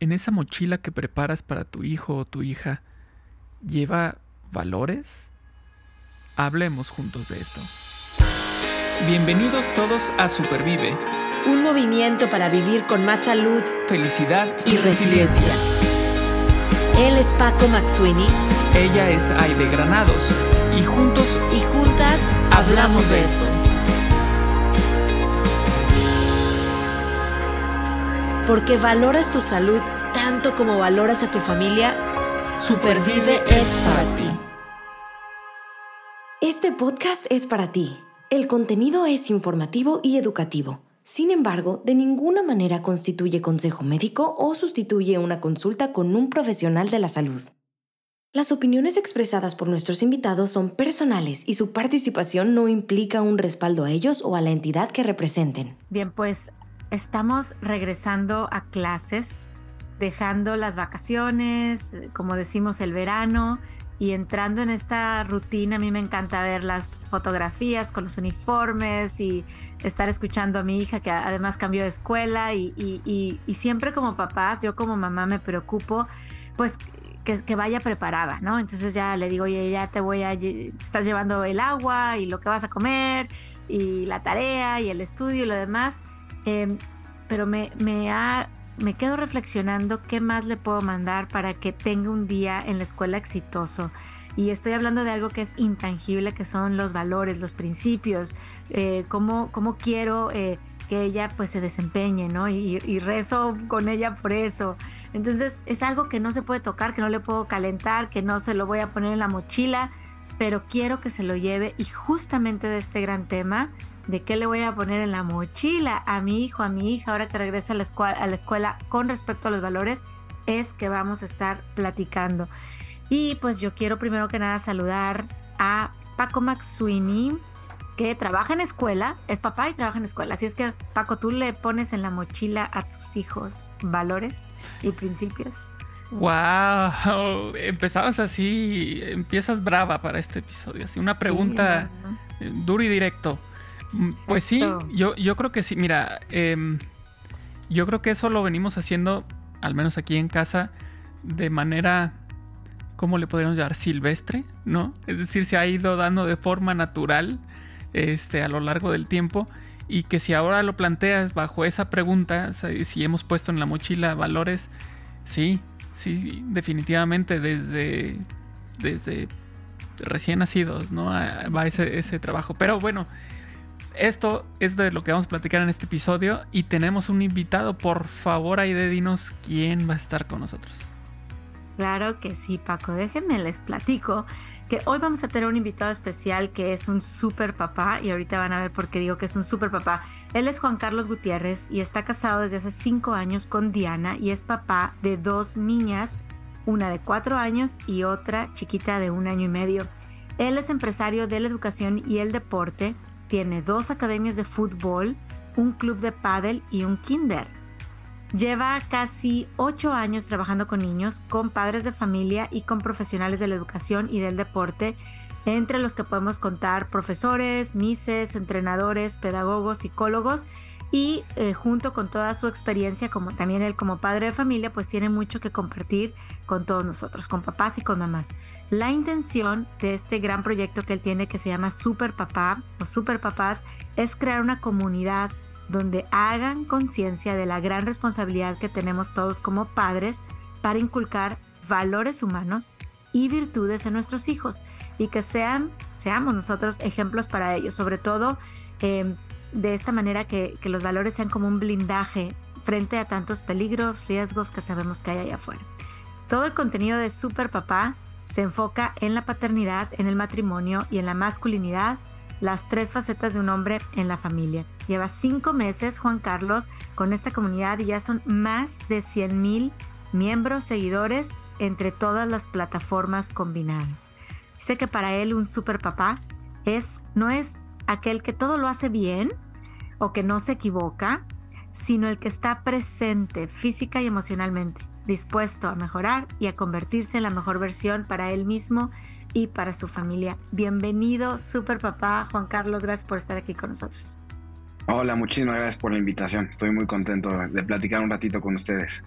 en esa mochila que preparas para tu hijo o tu hija, lleva valores? Hablemos juntos de esto. Bienvenidos todos a Supervive. Un movimiento para vivir con más salud, felicidad y, resiliencia. Él es Paco Maxuini. Ella es Aide Granados. Y juntos y juntas hablamos de esto. Porque valoras tu salud tanto como valoras a tu familia, Supervive es para ti. Este podcast es para ti. El contenido es informativo y educativo. Sin embargo, de ninguna manera constituye consejo médico o sustituye una consulta con un profesional de la salud. Las opiniones expresadas por nuestros invitados son personales y su participación no implica un respaldo a ellos o a la entidad que representen. Bien, pues estamos regresando a clases, dejando las vacaciones, como decimos, el verano y entrando en esta rutina. A mí me encanta ver las fotografías con los uniformes y estar escuchando a mi hija que además cambió de escuela y, siempre como papás, yo como mamá me preocupo pues que, que, vaya preparada, ¿no? Entonces ya le digo, oye, ya te voy a, estás llevando el agua y lo que vas a comer y la tarea y el estudio y lo demás. Em, pero me, me, ha, me quedo reflexionando qué más le puedo mandar para que tenga un día en la escuela exitoso. Y estoy hablando de algo que es intangible, que son los valores, los principios, eh, cómo, cómo, quiero eh, que ella pues se desempeñe, ¿no? Y, y, rezo con ella por eso. Entonces es algo que no se puede tocar, que no le puedo calentar, que no se lo voy a poner en la mochila, pero quiero que se lo lleve y justamente de este gran tema de qué le voy a poner en la mochila a mi hijo, a mi hija, ahora que regresa a la, escuela, a la escuela con respecto a los valores, es que vamos a estar platicando. Y pues yo quiero primero que nada saludar a Paco McSweeney, que trabaja en escuela, es papá y trabaja en escuela. Así es que, Paco, tú le pones en la mochila a tus hijos valores y principios. ¡Wow! Empezabas así, empiezas brava para este episodio. Así, una pregunta duro y directo. Mm, pues sí, yo, yo creo que sí. Mira, em, yo creo que eso lo venimos haciendo, al menos aquí en casa, de manera, ¿cómo le podríamos llamar? Silvestre, ¿no? Es decir, se ha ido dando de forma natural este, a lo largo del tiempo. Y que si ahora lo planteas bajo esa pregunta, si hemos puesto en la mochila valores, sí, sí, definitivamente desde, desde recién nacidos, ¿no? Va ese, ese trabajo. Pero bueno, esto es de lo que vamos a platicar en este episodio y tenemos un invitado. Por favor, Aide, dinos quién va a estar con nosotros. Claro que sí, Paco. Déjenme les platico que hoy vamos a tener un invitado especial que es un super papá y ahorita van a ver por qué digo que es un super papá. Él es Juan Carlos Gutiérrez y está casado desde hace cinco años con Diana y es papá de dos niñas, una de cuatro años y otra chiquita de un año y medio. Él es empresario de la educación y el deporte, tiene dos academias de fútbol, un club de pádel y un kinder. Lleva casi ocho años trabajando con niños, con padres de familia y con profesionales de la educación y del deporte, entre los que podemos contar profesores, mises, entrenadores, pedagogos, psicólogos y eh, junto con toda su experiencia, como también él como padre de familia, pues tiene mucho que compartir con todos nosotros, con papás y con mamás. La intención de este gran proyecto que él tiene que se llama Super Papá o Super Papás es crear una comunidad donde hagan conciencia de la gran responsabilidad que tenemos todos como padres para inculcar valores humanos y virtudes en nuestros hijos y que sean, seamos nosotros ejemplos para ellos, sobre todo eh, de esta manera que, los valores sean como un blindaje frente a tantos peligros, riesgos que sabemos que hay allá afuera. Todo el contenido de Super Papá se enfoca en la paternidad, en el matrimonio y en la masculinidad, las tres facetas de un hombre en la familia. Lleva cinco meses Juan Carlos con esta comunidad y ya son más de 100 mil miembros, seguidores entre todas las plataformas combinadas. Dice que para él un super papá es, no es aquel que todo lo hace bien o que no se equivoca, sino el que está presente física y emocionalmente, dispuesto a mejorar y a convertirse en la mejor versión para él mismo y para su familia. Bienvenido, super papá Juan Carlos, gracias por estar aquí con nosotros. Hola, muchísimas gracias por la invitación. Estoy muy contento de platicar un ratito con ustedes.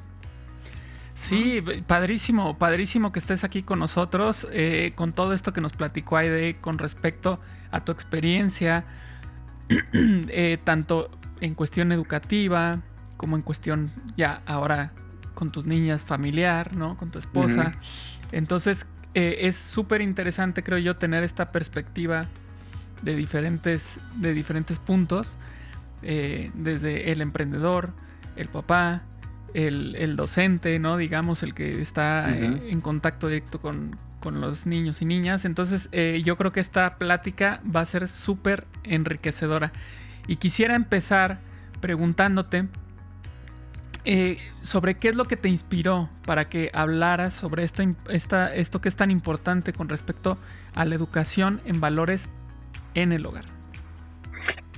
Sí, padrísimo, padrísimo que estés aquí con nosotros, eh, con todo esto que nos platicó Aide con respecto a tu experiencia, eh, tanto en cuestión educativa como en cuestión ya ahora con tus niñas familiar, ¿no? Con tu esposa. Entonces, eh, es súper interesante, creo yo, tener esta perspectiva de diferentes, de diferentes puntos, desde el emprendedor, el papá, el, docente, ¿no? Digamos, el que está eh, en contacto directo con, los niños y niñas. Entonces, eh, yo creo que esta plática va a ser súper enriquecedora. Y quisiera empezar preguntándote eh, sobre qué es lo que te inspiró para que hablaras sobre esta, esta, esto que es tan importante con respecto a la educación en valores en el hogar.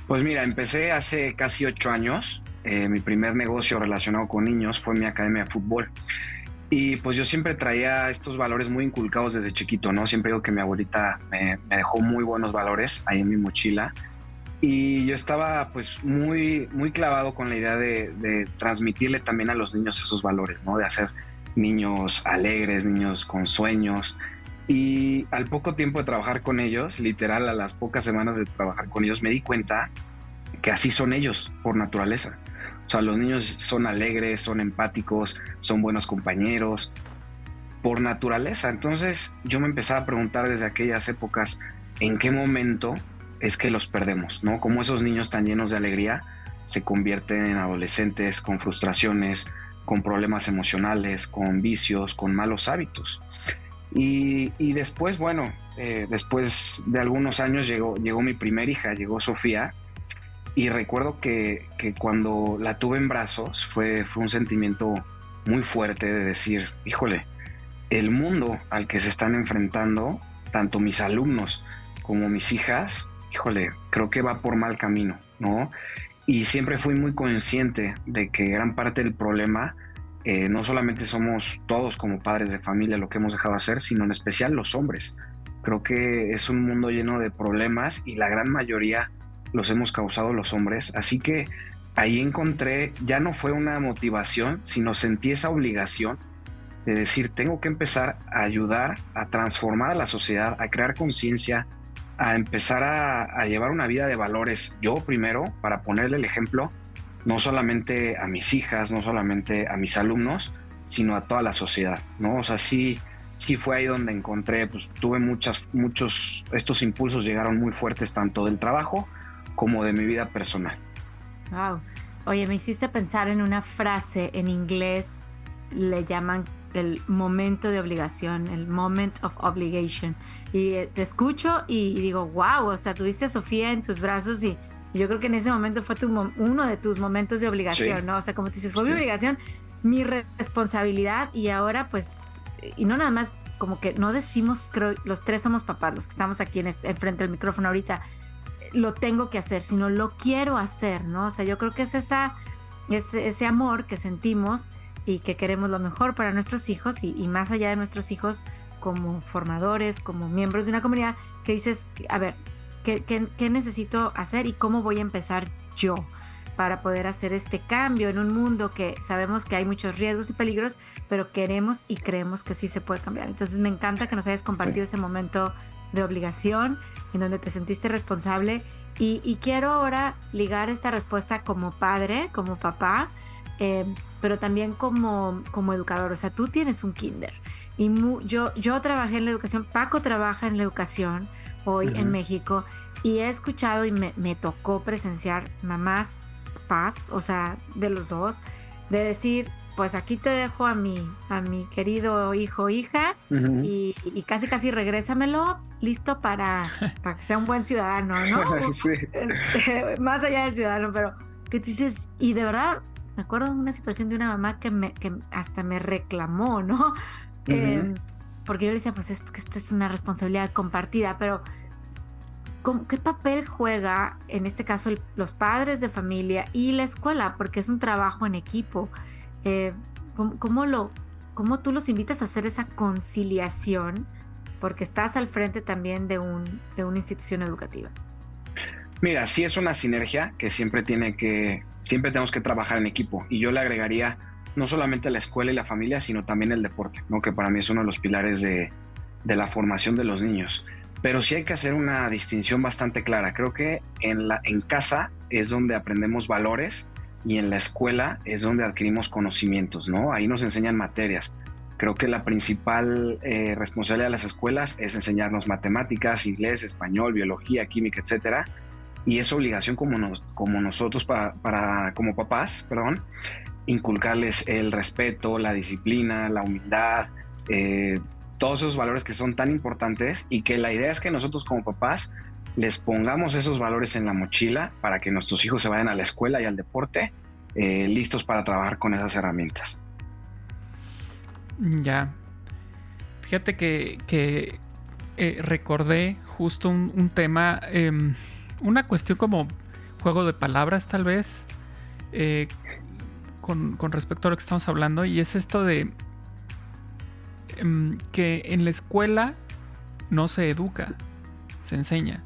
Pues mira, empecé hace casi ocho años eh, mi primer negocio relacionado con niños fue mi academia de fútbol. Y pues yo siempre traía estos valores muy inculcados desde chiquito, ¿no? Siempre digo que mi abuelita me, dejó muy buenos valores ahí en mi mochila. Y yo estaba pues muy, muy clavado con la idea de, de transmitirle también a los niños esos valores, ¿no? De hacer niños alegres, niños con sueños. Y al poco tiempo de trabajar con ellos, literal a las pocas semanas de trabajar con ellos, me di cuenta que así son ellos por naturaleza. O sea, los niños son alegres, son empáticos, son buenos compañeros, por naturaleza. Entonces yo me empezaba a preguntar desde aquellas épocas en qué momento es que los perdemos, ¿no? Como esos niños tan llenos de alegría se convierten en adolescentes con frustraciones, con problemas emocionales, con vicios, con malos hábitos. Y, después, bueno, eh, después de algunos años llegó, llegó mi primera hija, llegó Sofía, y recuerdo que, cuando la tuve en brazos fue, fue un sentimiento muy fuerte de decir, híjole, el mundo al que se están enfrentando, tanto mis alumnos como mis hijas, híjole, creo que va por mal camino, ¿no? Y siempre fui muy consciente de que gran parte del problema eh, no solamente somos todos como padres de familia lo que hemos dejado hacer, sino en especial los hombres. Creo que es un mundo lleno de problemas y la gran mayoría los hemos causado los hombres. Así que ahí encontré, ya no fue una motivación, sino sentí esa obligación de decir, tengo que empezar a ayudar a transformar a la sociedad, a crear conciencia, a empezar a, llevar una vida de valores. Yo primero, para ponerle el ejemplo, no solamente a mis hijas, no solamente a mis alumnos, sino a toda la sociedad, ¿no? O sea, sí, sí fue ahí donde encontré, pues tuve muchas, muchos, estos impulsos llegaron muy fuertes tanto del trabajo como de mi vida personal. Wow. Oye, me hiciste pensar en una frase en inglés, le llaman el momento de obligación, el moment of obligation. Y eh, te escucho y digo, wow, o sea, tuviste a Sofía en tus brazos y yo creo que en ese momento fue tu, uno de tus momentos de obligación, ¿no? O sea, como tú dices, fue mi obligación, mi responsabilidad y ahora pues, y no nada más como que no decimos, creo, los tres somos papás, los que estamos aquí en, este, frente del micrófono ahorita, lo tengo que hacer, sino lo quiero hacer, ¿no? O sea, yo creo que es esa, ese, ese amor que sentimos y que queremos lo mejor para nuestros hijos y, más allá de nuestros hijos como formadores, como miembros de una comunidad, que dices, a ver, ¿qué, qué, necesito hacer y cómo voy a empezar yo? para poder hacer este cambio en un mundo que sabemos que hay muchos riesgos y peligros, pero queremos y creemos que sí se puede cambiar. Entonces me encanta que nos hayas compartido ese momento de obligación, en donde te sentiste responsable. Y, quiero ahora ligar esta respuesta como padre, como papá, eh, pero también como, como educador. O sea, tú tienes un kinder. Y yo, yo trabajé en la educación, Paco trabaja en la educación hoy en México y he escuchado y me, me tocó presenciar mamás, paz, o sea, de los dos, de decir, pues aquí te dejo a mi, a mi querido hijo hija y, casi casi regrésamelo listo para, para, que sea un buen ciudadano, ¿no? Este, más allá del ciudadano, pero que dices, y de verdad, me acuerdo de una situación de una mamá que, me, que hasta me reclamó, ¿no? Porque yo le decía, pues es, que esta es una responsabilidad compartida, pero ¿qué papel juega en este caso los padres de familia y la escuela? Porque es un trabajo en equipo. Eh, ¿cómo, lo, ¿cómo tú los invitas a hacer esa conciliación? Porque estás al frente también de, un, de una institución educativa. Mira, sí es una sinergia que siempre tiene que, siempre tenemos que trabajar en equipo. Y yo le agregaría no solamente la escuela y la familia, sino también el deporte, ¿no? que para mí es uno de los pilares de, de la formación de los niños. Pero sí hay que hacer una distinción bastante clara. Creo que en, la, en casa es donde aprendemos valores y en la escuela es donde adquirimos conocimientos, ¿no? Ahí nos enseñan materias. Creo que la principal eh, responsabilidad de las escuelas es enseñarnos matemáticas, inglés, español, biología, química, etcétera. Y es obligación como, nos, como nosotros, para, para, como papás, perdón, inculcarles el respeto, la disciplina, la humildad, eh, todos esos valores que son tan importantes y que la idea es que nosotros como papás les pongamos esos valores en la mochila para que nuestros hijos se vayan a la escuela y al deporte eh, listos para trabajar con esas herramientas. Ya. Fíjate que, eh, recordé justo un, tema, em, una cuestión como juego de palabras tal vez, eh, con, respecto a lo que estamos hablando, y es esto de em, que en la escuela no se educa, se enseña.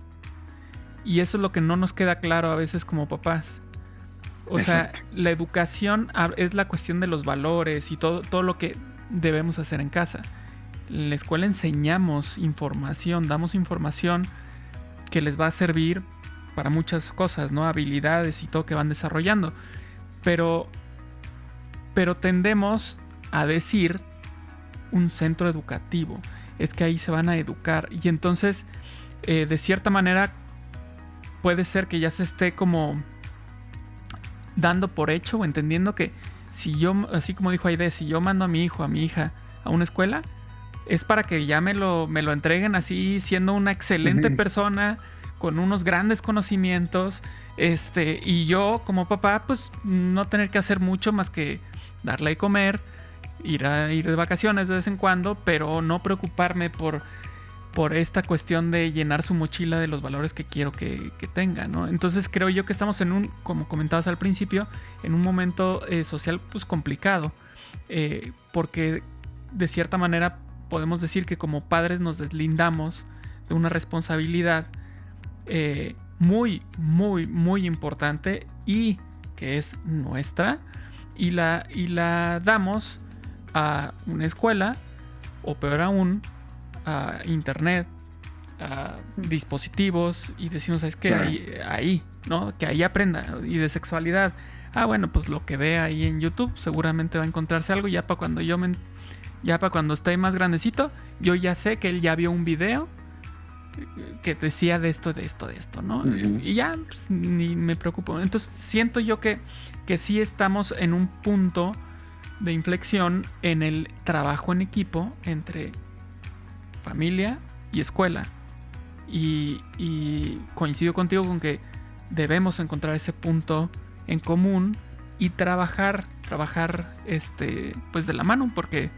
Y eso es lo que no nos queda claro a veces como papás. O sea, la educación es la cuestión de los valores y todo, todo lo que debemos hacer en casa. En la escuela enseñamos información, damos información que les va a servir para muchas cosas, ¿no? Habilidades y todo que van desarrollando. Pero, pero tendemos a decir un centro educativo. Es que ahí se van a educar. Y entonces, eh, de cierta manera, puede ser que ya se esté como dando por hecho o entendiendo que si yo, así como dijo Aide, si yo mando a mi hijo, a mi hija a una escuela, es para que ya me lo, me lo entreguen así, siendo una excelente persona, con unos grandes conocimientos, este, y yo como papá, pues no tener que hacer mucho más que darle de comer, ir a ir de vacaciones de vez en cuando, pero no preocuparme por por esta cuestión de llenar su mochila de los valores que quiero que, tenga, ¿no? Entonces creo yo que estamos en un, como comentabas al principio, en un momento eh, social pues complicado, eh, porque de cierta manera podemos decir que como padres nos deslindamos de una responsabilidad eh, muy, muy, muy importante y que es nuestra y la, y la damos a una escuela o peor aún a internet, a dispositivos y decimos, es que ahí, ¿no? Que ahí aprenda. Y de sexualidad, ah, bueno, pues lo que ve ahí en YouTube seguramente va a encontrarse algo. Ya para cuando yo me, ya para cuando esté más grandecito, yo ya sé que él ya vio un video que decía de esto, de esto, de esto, ¿no? Y ya pues, ni me preocupo. Entonces siento yo que, que sí estamos en un punto de inflexión en el trabajo en equipo entre familia y escuela. Y, coincido contigo con que debemos encontrar ese punto en común y trabajar, trabajar este, pues de la mano, porque,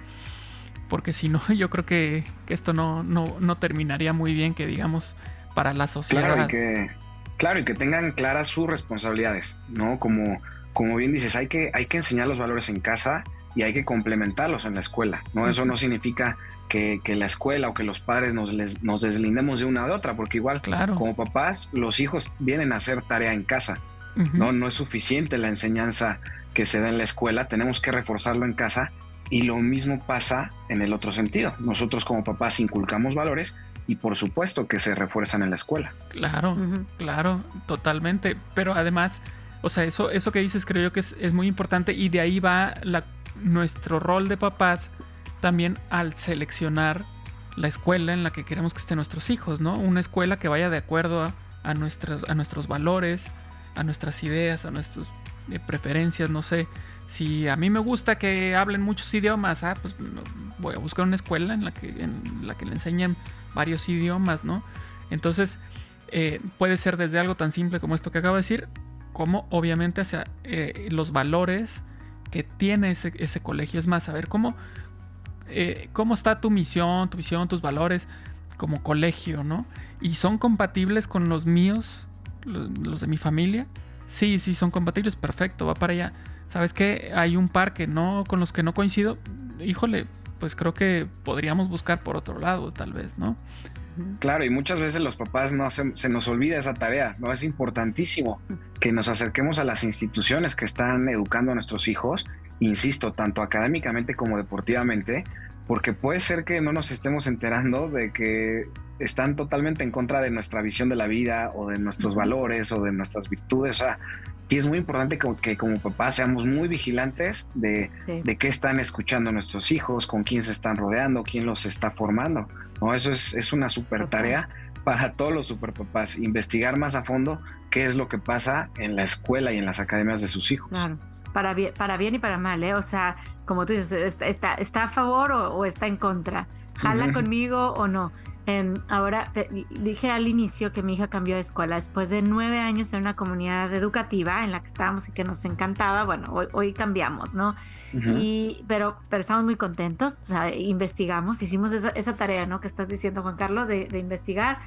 porque si no, yo creo que, esto no, no, terminaría muy bien, que digamos, para la sociedad. Claro, y que, claro, y que tengan claras sus responsabilidades, ¿no? Como, como bien dices, hay que, hay que enseñar los valores en casa y hay que complementarlos en la escuela, ¿no? Eso no significa que, la escuela o que los padres nos, nos deslindemos de una de otra, porque igual claro. como papás los hijos vienen a hacer tarea en casa, ¿no? No es suficiente la enseñanza que se da en la escuela, tenemos que reforzarlo en casa y lo mismo pasa en el otro sentido. Nosotros como papás inculcamos valores y por supuesto que se refuerzan en la escuela. Claro, claro, totalmente. Pero además, o sea, eso, eso que dices creo yo que es, es muy importante y de ahí va la, nuestro rol de papás también al seleccionar la escuela en la que queremos que estén nuestros hijos, ¿no? Una escuela que vaya de acuerdo a, nuestros, a nuestros valores, a nuestras ideas, a nuestras eh, preferencias, no sé. Si a mí me gusta que hablen muchos idiomas, ah, pues voy a buscar una escuela en la que, en la que le enseñen varios idiomas, ¿no? Entonces, eh, puede ser desde algo tan simple como esto que acabo de decir, como obviamente hacia eh, los valores que tiene ese, ese colegio. Es más, saber cómo, eh, cómo está tu misión, tu visión, tus valores como colegio, ¿no? Y son compatibles con los míos, los, de mi familia. Sí, sí, son compatibles, perfecto, va para allá. ¿Sabes qué? Hay un par que no, con los que no coincido. Híjole, pues creo que podríamos buscar por otro lado, tal vez, ¿no? Claro, y muchas veces los papás no se nos olvida esa tarea, ¿no? Es importantísimo que nos acerquemos a las instituciones que están educando a nuestros hijos, insisto, tanto académicamente como deportivamente, porque puede ser que no nos estemos enterando de que están totalmente en contra de nuestra visión de la vida o de nuestros valores o de nuestras virtudes. O sea, sí es muy importante que, como papás seamos muy vigilantes de, de, qué están escuchando nuestros hijos, con quién se están rodeando, quién los está formando. ¿no? Eso es, es una super tarea para todos los superpapás, investigar más a fondo qué es lo que pasa en la escuela y en las academias de sus hijos. Claro para bien, para bien y para mal, ¿eh? O sea, como tú dices, está, está, a favor o, está en contra, jala conmigo o no. Em, ahora, te, dije al inicio que mi hija cambió de escuela después de nueve años en una comunidad educativa en la que estábamos y que nos encantaba. Bueno, hoy, cambiamos, ¿no? y, pero, pero estamos muy contentos, o sea, investigamos, hicimos esa, esa tarea, ¿no? Que estás diciendo, Juan Carlos, de, de investigar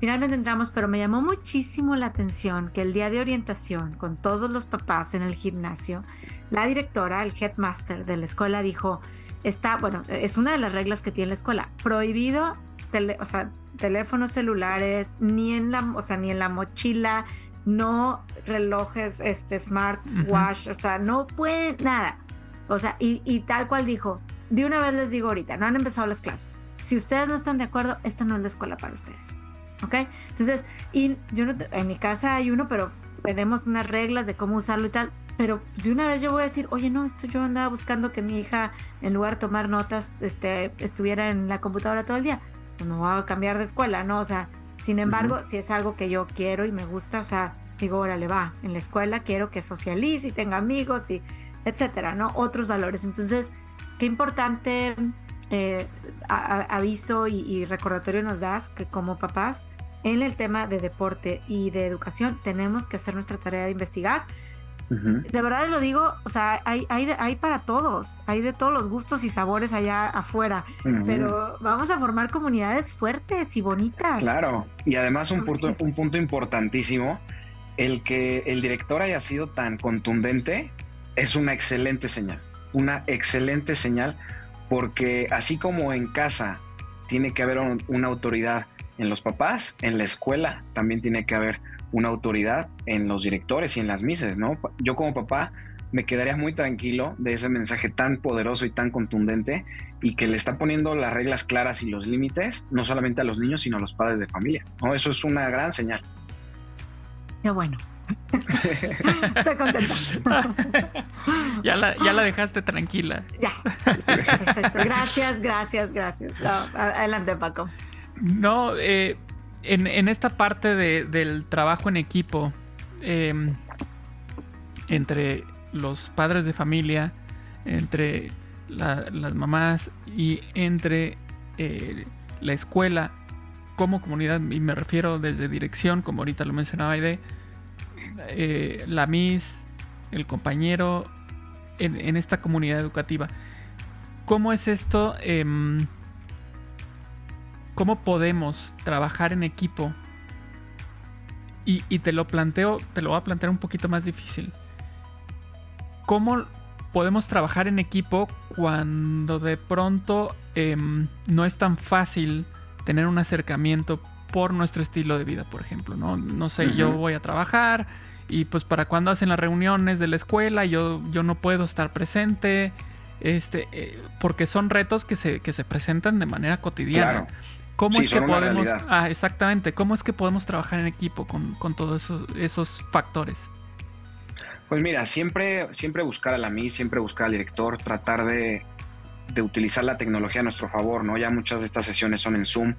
Finalmente entramos, pero me llamó muchísimo la atención que el día de orientación con todos los papás en el gimnasio, la directora, el headmaster de la escuela dijo, está, bueno, es una de las reglas que tiene la escuela, prohibido, o sea, teléfonos celulares, ni en la, o sea, ni en la mochila, no relojes, este, smartwatch, o sea, no puede nada. O sea, y, y tal cual dijo, de una vez les digo ahorita, no han empezado las clases. Si ustedes no están de acuerdo, esta no es la escuela para ustedes. ¿ok? Entonces, y yo no, en mi casa hay uno, pero tenemos unas reglas de cómo usarlo y tal, pero de una vez yo voy a decir, oye, no, esto yo andaba buscando que mi hija, en lugar de tomar notas, este, estuviera en la computadora todo el día, me voy a cambiar de escuela, ¿no? O sea, sin embargo, si es algo que yo quiero y me gusta, o sea, digo, órale, va, en la escuela quiero que socialice y tenga amigos y etcétera, ¿no? Otros valores. Entonces, qué importante eh, aviso y, recordatorio nos das que como papás, en el tema de deporte y de educación, tenemos que hacer nuestra tarea de investigar. De verdad lo digo, o sea, hay, hay, para todos, hay de todos los gustos y sabores allá afuera, pero vamos a formar comunidades fuertes y bonitas. Claro, y además un punto, un punto importantísimo, el que el director haya sido tan contundente es una excelente señal, una excelente señal porque así como en casa tiene que haber una autoridad en los papás, en la escuela también tiene que haber una autoridad en los directores y en las mises, ¿no? Yo como papá me quedaría muy tranquilo de ese mensaje tan poderoso y tan contundente y que le está poniendo las reglas claras y los límites, no solamente a los niños, sino a los padres de familia. ¿no? Eso es una gran señal. Qué bueno. Estoy contenta. ya, la, ya la dejaste tranquila. Ya. Perfecto. Gracias, gracias, gracias. adelante, Paco. No, eh, en, esta parte del trabajo en equipo em, entre los padres de familia, entre las mamás y entre eh, la escuela como comunidad, y me refiero desde dirección, como ahorita lo mencionaba Aide, eh, la Miss, el compañero en, esta comunidad educativa. ¿Cómo es esto? ¿Cómo podemos trabajar en equipo? Y, te lo planteo, te lo voy a plantear un poquito más difícil. ¿Cómo podemos trabajar en equipo cuando de pronto em, no es tan fácil tener un acercamiento por nuestro estilo de vida, por ejemplo, ¿no? No sé, yo voy a trabajar y pues para cuando hacen las reuniones de la escuela yo, yo no puedo estar presente, este, eh, porque son retos que se, que se presentan de manera cotidiana. ¿Cómo es que podemos, ah, exactamente, cómo es que podemos trabajar en equipo con, todos esos, esos factores? Pues mira, siempre, siempre buscar a la MI, siempre buscar al director, tratar de, de utilizar la tecnología a nuestro favor, ¿no? Ya muchas de estas sesiones son en Zoom.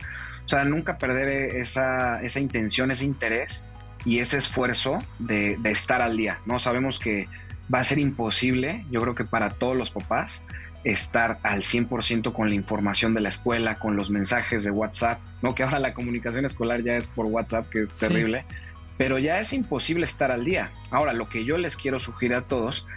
O sea, nunca perder esa, esa intención, ese interés y ese esfuerzo de, de, estar al día, ¿no? Sabemos que va a ser imposible, yo creo que para todos los papás, estar al 100% con la información de la escuela, con los mensajes de WhatsApp, ¿no? Que ahora la comunicación escolar ya es por WhatsApp, que es terrible, pero ya es imposible estar al día. Ahora, lo que yo les quiero sugerir a todos,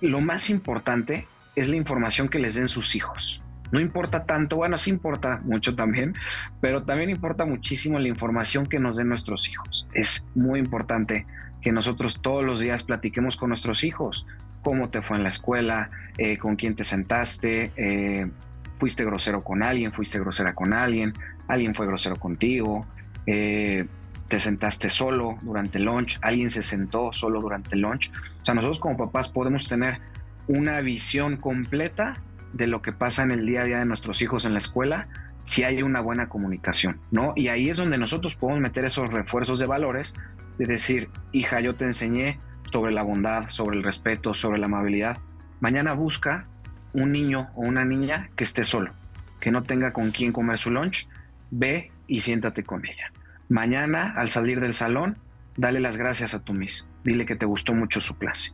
lo más importante es la información que les den sus hijos. No importa tanto, bueno, sí importa mucho también, pero también importa muchísimo la información que nos den nuestros hijos. Es muy importante que nosotros todos los días platiquemos con nuestros hijos. Cómo te fue en la escuela, eh, con quién te sentaste, eh, fuiste grosero con alguien, fuiste grosera con alguien, alguien fue grosero contigo, eh, te sentaste solo durante el lunch, alguien se sentó solo durante el lunch. O sea, nosotros como papás podemos tener una visión completa de lo que pasa en el día a día de nuestros hijos en la escuela si hay una buena comunicación, ¿no? Y ahí es donde nosotros podemos meter esos refuerzos de valores, de decir, hija, yo te enseñé sobre la bondad, sobre el respeto, sobre la amabilidad. Mañana busca un niño o una niña que esté solo, que no tenga con quién comer su lunch, ve y siéntate con ella. Mañana, al salir del salón, dale las gracias a tu miss, dile que te gustó mucho su clase.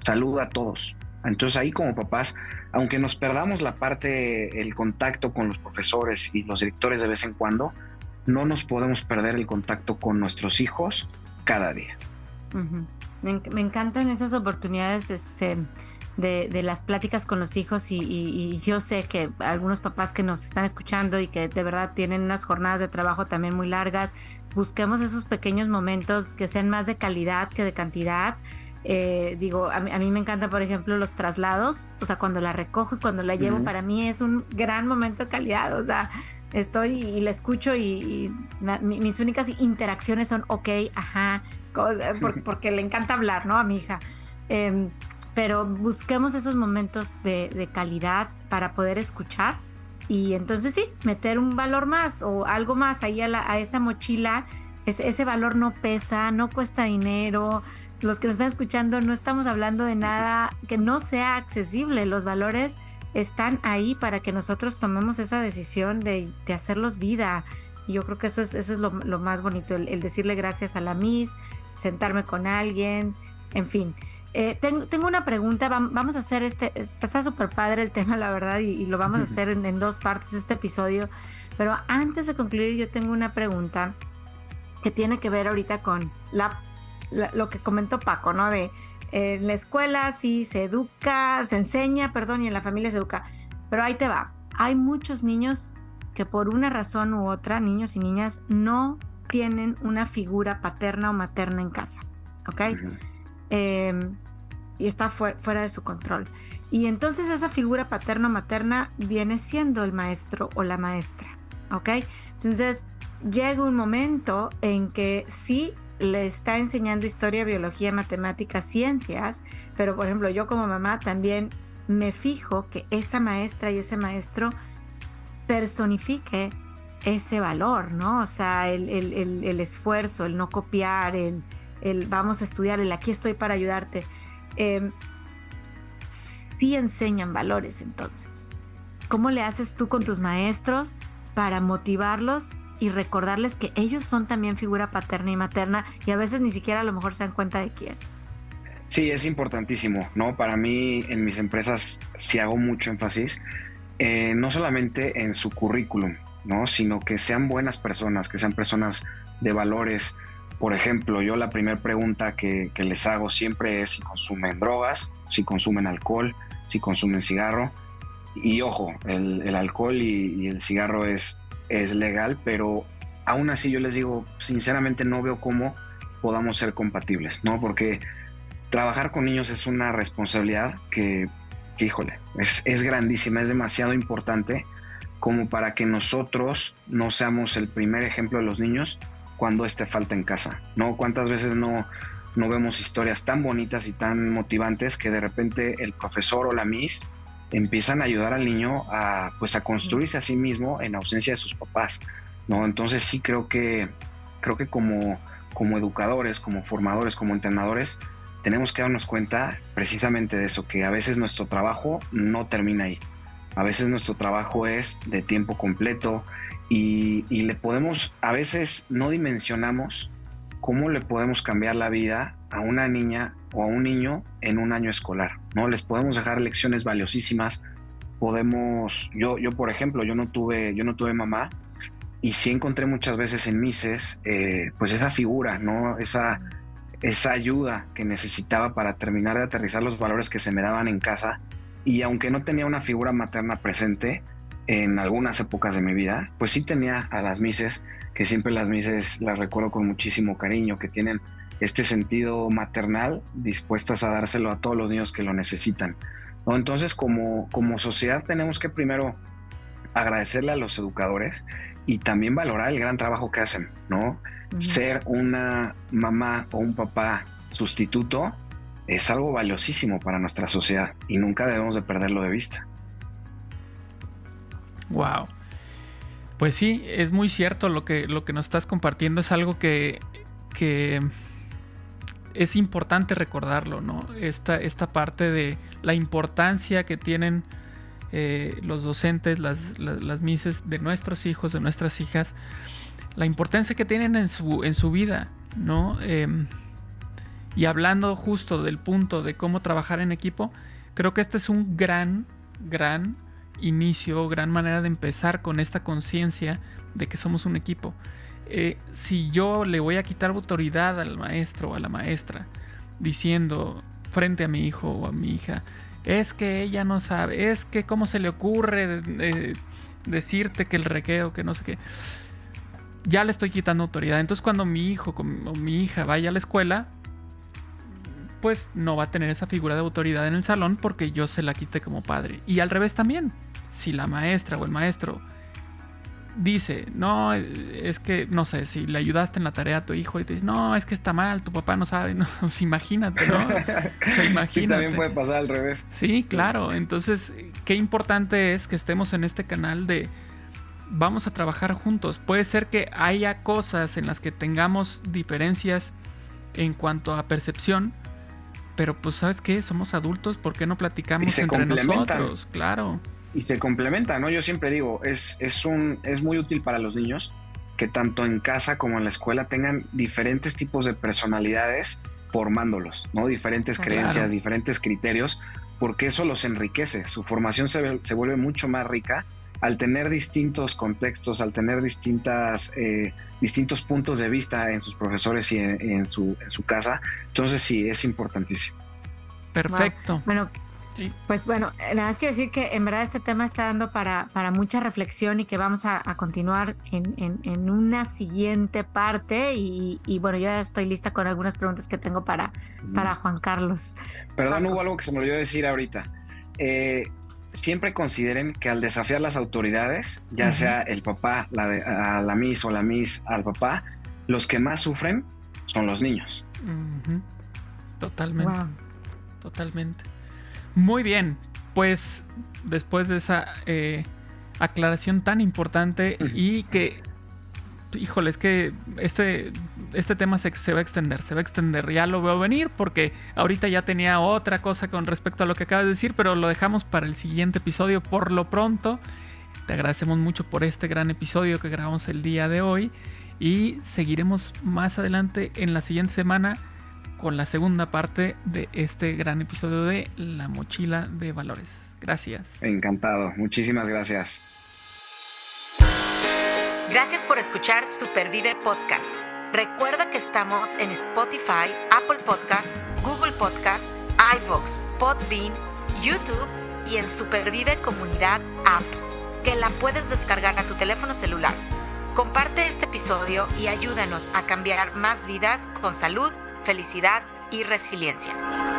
Saluda a todos, entonces ahí como papás, aunque nos perdamos la parte, el contacto con los profesores y los directores de vez en cuando, no nos podemos perder el contacto con nuestros hijos cada día. Me, encantan esas oportunidades este, de, las pláticas con los hijos y, yo sé que algunos papás que nos están escuchando y que de verdad tienen unas jornadas de trabajo también muy largas, busquemos esos pequeños momentos que sean más de calidad que de cantidad. Eh, digo, a mí, me encanta, por ejemplo, los traslados, o sea, cuando la recojo y cuando la llevo, para mí es un gran momento de calidad, o sea, estoy y, la escucho y, mis únicas interacciones son, ok, ajá, porque le encanta hablar, ¿no? A mi hija. Em, pero busquemos esos momentos de, calidad para poder escuchar y entonces sí, meter un valor más o algo más ahí a, esa mochila. ese valor no pesa, no cuesta dinero, los que nos están escuchando, no estamos hablando de nada que no sea accesible. Los valores están ahí para que nosotros tomemos esa decisión de, hacerlos vida. Y yo creo que eso es, eso es lo, más bonito, el, decirle gracias a la Miss, sentarme con alguien, en fin. Eh, tengo, una pregunta, vamos a hacer este, está súper padre el tema, la verdad, y, lo vamos a hacer en, en, dos partes este episodio, pero antes de concluir yo tengo una pregunta que tiene que ver ahorita con la lo que comentó Paco, ¿no? De en la escuela sí se educa, se enseña, perdón, y en la familia se educa. Pero ahí te va. Hay muchos niños que por una razón u otra, niños y niñas, no tienen una figura paterna o materna en casa. ¿Ok? Em, y está fuera de su control. Y entonces esa figura paterna o materna viene siendo el maestro o la maestra. ¿Ok? Entonces llega un momento en que sí le está enseñando historia, biología, matemáticas, ciencias, pero por ejemplo yo como mamá también me fijo que esa maestra y ese maestro personifique ese valor, ¿no? O sea, el, esfuerzo, el no copiar, el, vamos a estudiar, el aquí estoy para ayudarte. Eh, sí enseñan valores entonces. ¿Cómo le haces tú con tus maestros para motivarlos y recordarles que ellos son también figura paterna y materna y a veces ni siquiera a lo mejor se dan cuenta de quién. Sí, es importantísimo, ¿no? Para mí en mis empresas sí hago mucho énfasis, eh, no solamente en su currículum, ¿no? Sino que sean buenas personas, que sean personas de valores. Por ejemplo, yo la primera pregunta que, les hago siempre es si consumen drogas, si consumen alcohol, si consumen cigarro. Y ojo, el, alcohol y, el cigarro es es legal, pero aún así yo les digo, sinceramente no veo cómo podamos ser compatibles, ¿no? Porque trabajar con niños es una responsabilidad que, híjole, es, es grandísima, es demasiado importante como para que nosotros no seamos el primer ejemplo de los niños cuando esté falta en casa, ¿no? ¿Cuántas veces no, no vemos historias tan bonitas y tan motivantes que de repente el profesor o la miss empiezan a ayudar al niño a, pues, a construirse a sí mismo en ausencia de sus papás, ¿no? Entonces sí creo que, creo que como, como educadores, como formadores, como entrenadores, tenemos que darnos cuenta precisamente de eso, que a veces nuestro trabajo no termina ahí. A veces nuestro trabajo es de tiempo completo y, le podemos, a veces no dimensionamos cómo le podemos cambiar la vida a una niña o a un niño en un año escolar, ¿no? Les podemos dejar lecciones valiosísimas, podemos, yo, yo por ejemplo, yo no tuve, yo no tuve mamá y sí encontré muchas veces en Mises, eh, pues esa figura, ¿no? Esa, esa ayuda que necesitaba para terminar de aterrizar los valores que se me daban en casa y aunque no tenía una figura materna presente en algunas épocas de mi vida, pues sí tenía a las Mises, que siempre las Mises las recuerdo con muchísimo cariño, que tienen este sentido maternal dispuestas a dárselo a todos los niños que lo necesitan. ¿no? Entonces, como, como sociedad tenemos que primero agradecerle a los educadores y también valorar el gran trabajo que hacen, ¿no? Ser una mamá o un papá sustituto es algo valiosísimo para nuestra sociedad y nunca debemos de perderlo de vista. Wow. Pues sí, es muy cierto lo que, lo que nos estás compartiendo. Es algo que, que es importante recordarlo, ¿no? Esta, esta parte de la importancia que tienen eh, los docentes, las, las, mises de nuestros hijos, de nuestras hijas, la importancia que tienen en su, en su vida, ¿no? Em, y hablando justo del punto de cómo trabajar en equipo, creo que este es un gran, gran inicio, gran manera de empezar con esta conciencia de que somos un equipo. Eh, si yo le voy a quitar autoridad al maestro o a la maestra diciendo frente a mi hijo o a mi hija, es que ella no sabe, es que cómo se le ocurre decirte que el requeo, que no sé qué, ya le estoy quitando autoridad. Entonces cuando mi hijo o mi hija vaya a la escuela, pues no va a tener esa figura de autoridad en el salón porque yo se la quité como padre. Y al revés también, si la maestra o el maestro dice, no, es que, no sé, si le ayudaste en la tarea a tu hijo y te dice, no, es que está mal, tu papá no sabe, no, pues imagínate, ¿no? O imagínate. Sí, también puede pasar al revés. Sí, claro, entonces, qué importante es que estemos en este canal de vamos a trabajar juntos. Puede ser que haya cosas en las que tengamos diferencias en cuanto a percepción, pero pues sabes qué, somos adultos, ¿por qué no platicamos entre nosotros? Claro. Y se complementa, ¿no? Yo siempre digo, es, es, un, es muy útil para los niños que tanto en casa como en la escuela tengan diferentes tipos de personalidades formándolos, ¿no? Diferentes ah, creencias, diferentes criterios, porque eso los enriquece, su formación se, se, vuelve mucho más rica al tener distintos contextos, al tener distintas, eh, distintos puntos de vista en sus profesores y en, su, en su casa. Entonces sí, es importantísimo. Perfecto. Bueno, pues bueno, nada más quiero decir que en verdad este tema está dando para, para mucha reflexión y que vamos a, continuar en, en, una siguiente parte y, bueno, yo ya estoy lista con algunas preguntas que tengo para, para Juan Carlos. Perdón, hubo algo que se me olvidó decir ahorita. Eh, siempre consideren que al desafiar las autoridades, ya sea el papá, la a la Miss o la Miss al papá, los que más sufren son los niños. Totalmente. Totalmente. Muy bien. Pues después de esa eh, aclaración tan importante y que híjole, es que este, este tema se, se, va a extender, se va a extender. Ya lo veo venir porque ahorita ya tenía otra cosa con respecto a lo que acabas de decir, pero lo dejamos para el siguiente episodio por lo pronto. Te agradecemos mucho por este gran episodio que grabamos el día de hoy y seguiremos más adelante en la siguiente semana con la segunda parte de este gran episodio de La Mochila de Valores. Gracias. Encantado, muchísimas gracias. Gracias por escuchar Supervive Podcast. Recuerda que estamos en Spotify, Apple Podcast, Google Podcast, iVoox, Podbean, YouTube y en Supervive Comunidad App, que la puedes descargar a tu teléfono celular. Comparte este episodio y ayúdanos a cambiar más vidas con salud, felicidad y resiliencia.